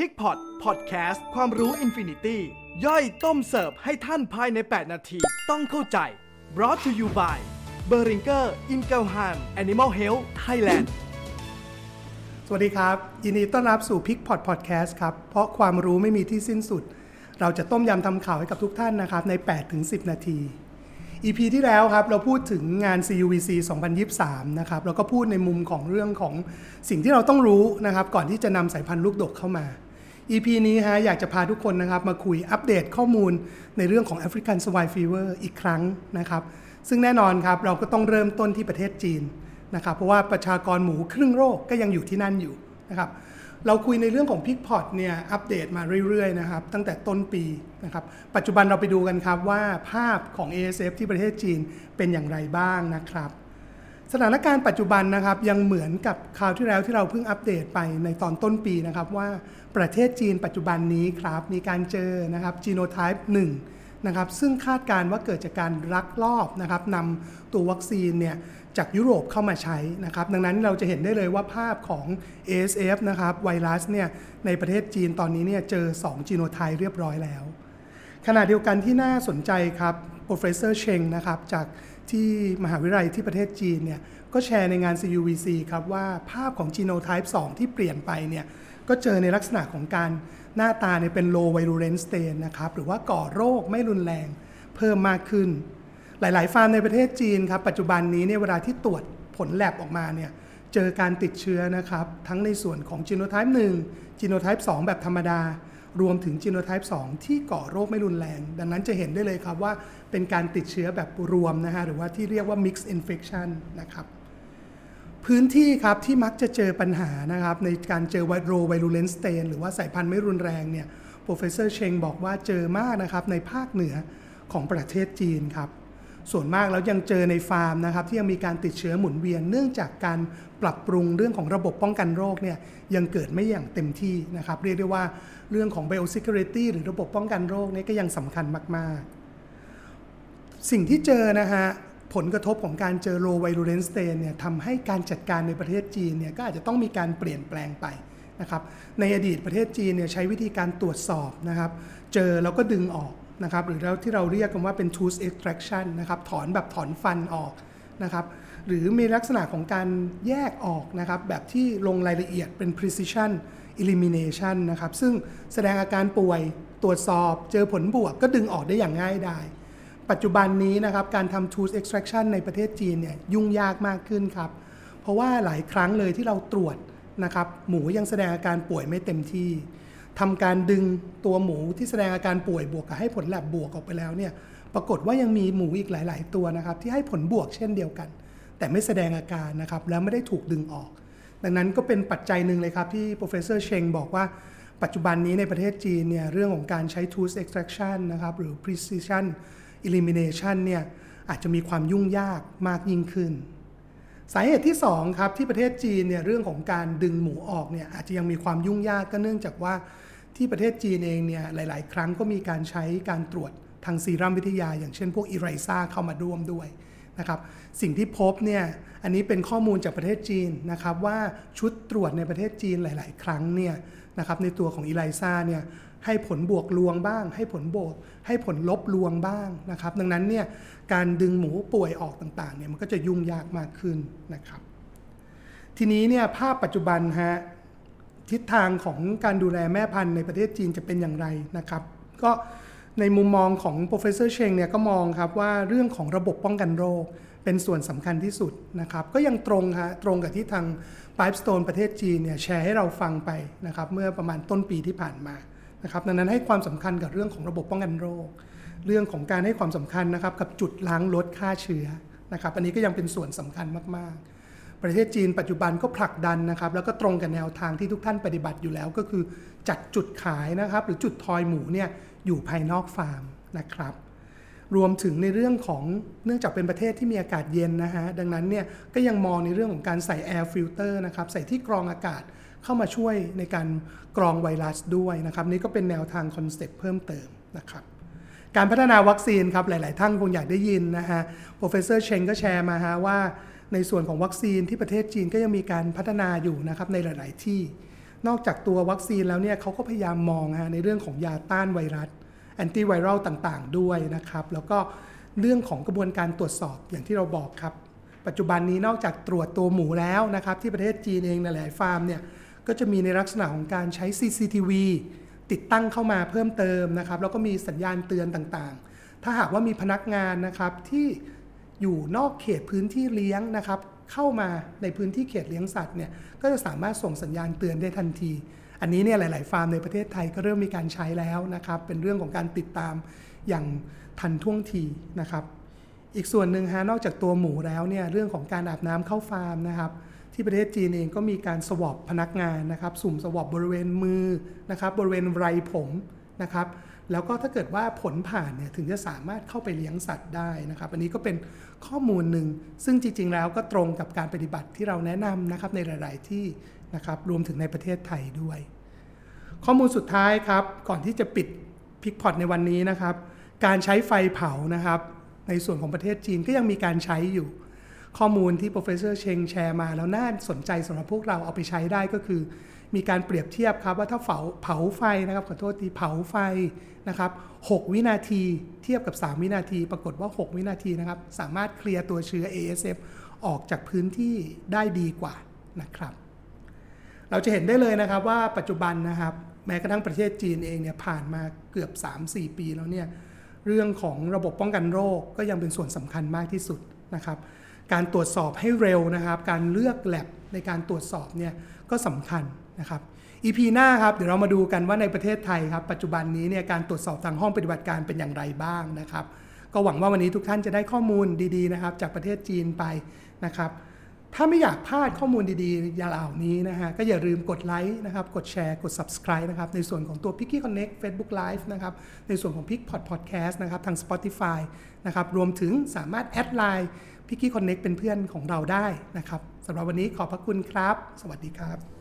Pig Pot Podcast ความรู้ infinity ย่อยต้มเสิร์ฟให้ท่านภายใน 8 นาที ต้องเข้าใจ brought to you by b e r i n g e r i n g e l h a m Animal Health Thailand สวัสดีครับ ยินดีต้อนรับสู่ Pig Pot Podcast ครับ เพราะความรู้ไม่มีที่สิ้นสุด เราจะต้มยำทำแกงให้กับทุกท่านนะครับ ใน 8-10 นาที EP ที่แล้วครับเราพูดถึงงาน CUVC 2023 นะครับแล้วก็พูดในมุมของเรื่องของสิ่งที่เราต้องรู้นะครับ ก่อนที่จะนำสายพันธุ์ลูกดกเข้ามา EP นี้ฮะอยากจะพาทุกคนนะครับมาคุยอัปเดตข้อมูลในเรื่องของ African Swine Fever อีกครั้งนะครับ ซึ่งแน่นอนครับเราก็ต้องเริ่มต้นที่ประเทศจีนนะครับเพราะว่าประชากรหมูครึ่งโลกก็ยังอยู่ที่นั่นอยู่นะครับเราคุยในเรื่องของพิกพอตเนี่ยอัปเดตมาเรื่อยๆนะครับตั้งแต่ต้นปีนะครับปัจจุบันเราไปดูกันครับว่าภาพของ ASF ที่ประเทศจีนเป็นอย่างไรบ้างนะครับ สถานการณ์ปัจจุบันนะครับยังเหมือนกับคราวที่แล้วที่เราเพิ่งอัปเดตไปในตอนต้นปีนะครับว่าประเทศจีนปัจจุบันนี้ครับมีการเจอนะครับจีโนไทป์1นะครับซึ่งคาดการณ์ว่าเกิดจากการลักลอบนะครับนำตัววัคซีนเนี่ยจากยุโรปเข้ามาใช้นะครับดังนั้นเราจะเห็นได้เลยว่าภาพของ ASF นะครับไวรัสเนี่ยในประเทศจีนตอนนี้เนี่ยเจอ 2 จีโนไทป์เรียบร้อยแล้ว ขณะเดียวกันที่น่าสนใจครับ professor Cheng นะครับจาก ที่มหาวิทยาลัยที่ประเทศจีนเนี่ยก็แชร์ในงาน CUVC ครับว่าภาพของ genotype 2 ที่เปลี่ยนไปเนี่ยก็เจอในลักษณะของการหน้าตาเนี่ยเป็น low virulence stain นะครับหรือว่าก่อโรคไม่รุนแรงเพิ่มมากขึ้น หลาย ๆ ฟาร์มในประเทศจีนครับปัจจุบันนี้เนี่ยเวลาที่ตรวจผลแลบออกมาเนี่ยเจอการติดเชื้อนะครับทั้งในส่วนของ genotype 1 genotype 2 แบบธรรมดา รวมถึงจีโนไทป์ 2 ที่ก่อโรคไม่รุนแรง ดังนั้นจะเห็นได้เลยครับว่าเป็นการติดเชื้อแบบรวมนะฮะหรือว่าที่เรียกว่า mixed infection นะครับพื้นที่ครับที่มักจะเจอปัญหานะครับในการเจอ low virulent strain หรือว่าสายพันธุ์ไม่รุนแรงเนี่ย professor Cheng บอกว่าเจอมากนะครับในภาคเหนือของประเทศจีนครับ ส่วนมากแล้วยังเจอในฟาร์มนะครับที่ยังมีการติดเชื้อหมุนเวียน เนื่องจากการปรับปรุงเรื่องของระบบป้องกันโรคเนี่ยยังเกิดไม่อย่างเต็มที่นะครับเรียกได้ว่าเรื่องของ biosecurity หรือระบบป้องกันโรคนี่ก็ยังสำคัญมาก ๆ สิ่งที่เจอนะฮะผลกระทบของการเจอโรไวรูเลนสเตนเนี่ยทำให้การจัดการในประเทศจีนเนี่ยก็อาจจะต้องมีการเปลี่ยนแปลงไปนะครับในอดีตประเทศจีนเนี่ยใช้วิธีการตรวจสอบนะครับเจอแล้วก็ดึงออก นะครับหรือที่เราเรียกกันว่าเป็น tooth extraction นะครับถอนแบบถอนฟันออกนะครับหรือมีลักษณะของการแยกออกนะครับแบบที่ลงรายละเอียดเป็น precision elimination นะครับซึ่งแสดงอาการป่วยตรวจสอบเจอผลบวกก็ดึงออกได้อย่างง่ายดายปัจจุบันนี้นะครับการทำ tooth extraction ในประเทศจีนเนี่ยยุ่งยากมากขึ้นครับ เพราะว่าหลายครั้งเลยที่เราตรวจนะครับหมูยังแสดงอาการป่วยไม่เต็มที่ ทำการดึงตัวหมูที่แสดงอาการป่วยบวกกับให้ผลแลบบวกออกไปแล้วเนี่ยปรากฏว่ายังมีหมูอีกหลาย ๆ ตัวนะครับที่ให้ผลบวกเช่นเดียวกัน แต่ไม่แสดงอาการนะครับแล้วไม่ได้ถูกดึงออก ดังนั้นก็เป็นปัจจัยหนึ่งเลยครับที่ professor Cheng บอกว่าปัจจุบันนี้ในประเทศจีนเนี่ยเรื่องของการใช้ tooth extraction นะครับหรือ precision elimination เนี่ยอาจจะมีความยุ่งยากมากยิ่งขึ้น สาเหตุที่2ครับที่ประเทศจีนเนี่ยเรื่องของการดึงหมูออกเนี่ยอาจจะยังมีความยุ่งยากก็เนื่องจากว่าที่ประเทศจีนเองเนี่ยหลาย ๆ ครั้งก็มีการใช้การตรวจทางซีรัมวิทยา อย่างเช่นพวกอิไรซ่าเข้ามาร่วมด้วยนะครับสิ่งที่พบเนี่ยอันนี้เป็นข้อมูลจากประเทศจีนนะครับว่าชุดตรวจในประเทศจีนหลาย ๆ ครั้งเนี่ยนะครับในตัวของอิไรซ่าเนี่ย ให้ผลบวกลวงบ้าง ให้ผลบวก ให้ผลลบลวงบ้างนะครับ ดังนั้นเนี่ยการดึงหมูป่วยออกต่างๆเนี่ยมันก็จะยุ่งยากมากขึ้นนะครับ ทีนี้เนี่ยภาพปัจจุบันฮะทิศทางของการดูแลแม่พันธุ์ในประเทศจีนจะเป็นอย่างไรนะครับ ก็ในมุมมองของ professor Cheng เนี่ยก็มองครับว่าเรื่องของระบบป้องกันโรคเป็นส่วนสำคัญที่สุดนะครับ ก็ยังตรงฮะตรงกับที่ทาง Pipestone ประเทศจีนเนี่ยแชร์ให้เราฟังไปนะครับ เมื่อประมาณต้นปีที่ผ่านมา นะครับดังนั้นให้ความสำคัญกับเรื่องของระบบป้องกันโรค เรื่องของการให้ความสำคัญนะครับกับจุดล้างลดค่าเชื้อนะครับอันนี้ก็ยังเป็นส่วนสำคัญมากๆ ประเทศจีนปัจจุบันก็ผลักดันนะครับแล้วก็ตรงกับแนวทางที่ทุกท่านปฏิบัติอยู่แล้ว ก็คือจัดจุดขายนะครับหรือจุดถ่ายหมูเนี่ยอยู่ภายนอกฟาร์มนะครับรวมถึงในเรื่องของเนื่องจากเป็นประเทศที่มีอากาศเย็นนะฮะดังนั้นเนี่ยก็ยังมองในเรื่องของการใส่ air filter นะครับใส่ที่กรองอากาศ เข้ามาช่วยในการกรองไวรัสด้วยนะครับนี่ก็เป็นแนวทาง concept เพิ่มเติมนะครับการพัฒนาวัคซีนครับหลาย ๆ ท่านคงอยากได้ยินนะฮะ professor Cheng ก็แชร์มาฮะว่าในส่วนของวัคซีนที่ประเทศจีนก็ยังมีการพัฒนาอยู่นะครับในหลาย ๆ ที่ นอกจากตัววัคซีนแล้วเนี่ยเขาก็พยายามมองฮะในเรื่องของยาต้านไวรัส antiviral ต่าง ๆ ด้วยนะครับ แล้วก็เรื่องของกระบวนการตรวจสอบอย่างที่เราบอกครับ ปัจจุบันนี้นอกจากตรวจตัวหมูแล้วนะครับที่ประเทศจีนเองในหลายฟาร์มเนี่ย ก็จะมีในลักษณะของการใช้ CCTV ติดตั้งเข้ามาเพิ่มเติมนะครับ แล้วก็มีสัญญาณเตือนต่างๆ ถ้าหากว่ามีพนักงานนะครับที่อยู่นอกเขตพื้นที่เลี้ยงนะครับ เข้ามาในพื้นที่เขตเลี้ยงสัตว์เนี่ยก็จะสามารถส่งสัญญาณเตือนได้ทันที อันนี้เนี่ยหลาย ๆ ฟาร์มในประเทศไทยก็เริ่มมีการใช้แล้วนะครับ เป็นเรื่องของการติดตามอย่างทันท่วงทีนะครับ อีกส่วนหนึ่งฮะนอกจากตัวหมูแล้วเนี่ยเรื่องของการอาบน้ำเข้าฟาร์มนะครับ ที่ประเทศจีนเองก็มีการสวอปพนักงานนะครับ สุ่มสวอปบริเวณมือนะครับ บริเวณไรผมนะครับ แล้วก็ถ้าเกิดว่าผลผ่านเนี่ยถึงจะสามารถเข้าไปเลี้ยงสัตว์ได้นะครับ อันนี้ก็เป็นข้อมูลหนึ่ง ซึ่งจริง ๆ แล้วก็ตรงกับการปฏิบัติที่เราแนะนำนะครับในหลาย ๆ ที่นะครับ รวมถึงในประเทศไทยด้วย ข้อมูลสุดท้ายครับ ก่อนที่จะปิดพิกพอตในวันนี้นะครับ การใช้ไฟเผานะครับ ในส่วนของประเทศจีนก็ยังมีการใช้อยู่ ข้อมูลที่ professor เชงแชร์มาแล้วน่าสนใจสำหรับพวกเราเอาไปใช้ได้ก็คือ มีการเปรียบเทียบครับว่าถ้าเผาเผาไฟนะครับขอโทษทีเผาไฟนะครับ 6 วินาทีเทียบกับ 3 วินาที ปรากฏว่า 6 วินาทีนะครับ สามารถเคลียร์ตัวเชื้อ ASF ออกจากพื้นที่ได้ดีกว่านะครับ เราจะเห็นได้เลยนะครับว่าปัจจุบันนะครับแม้กระทั่งประเทศจีนเองเนี่ยผ่านมาเกือบ 3-4 ปีแล้วเนี่ยเรื่องของระบบป้องกันโรคก็ยังเป็นส่วนสำคัญมากที่สุดนะครับ การตรวจสอบให้เร็วนะครับ การเลือกแลบในการตรวจสอบเนี่ยก็สำคัญนะครับ EP หน้าครับเดี๋ยวเรามาดูกันว่าในประเทศไทยครับปัจจุบันนี้เนี่ยการตรวจสอบทางห้องปฏิบัติการเป็นอย่างไรบ้างนะครับ ก็หวังว่าวันนี้ทุกท่านจะได้ข้อมูลดีๆนะครับ จากประเทศจีนไปนะครับ ถ้าไม่อยากพลาดข้อมูลดีๆอย่างเหล่านี้นะฮะก็อย่าลืมกดไลค์นะครับกดแชร์กด subscribe นะครับในส่วนของตัว p i c k y Connect Facebook Live นะครับในส่วนของ p i c k Pod Podcast นะครับทาง Spotify นะครับรวมถึงสามารถ add LINE Piggy Connect เป็นเพื่อนของเราได้นะครับสำหรับวันนี้ขอบพระคุณครับ สวัสดีครับ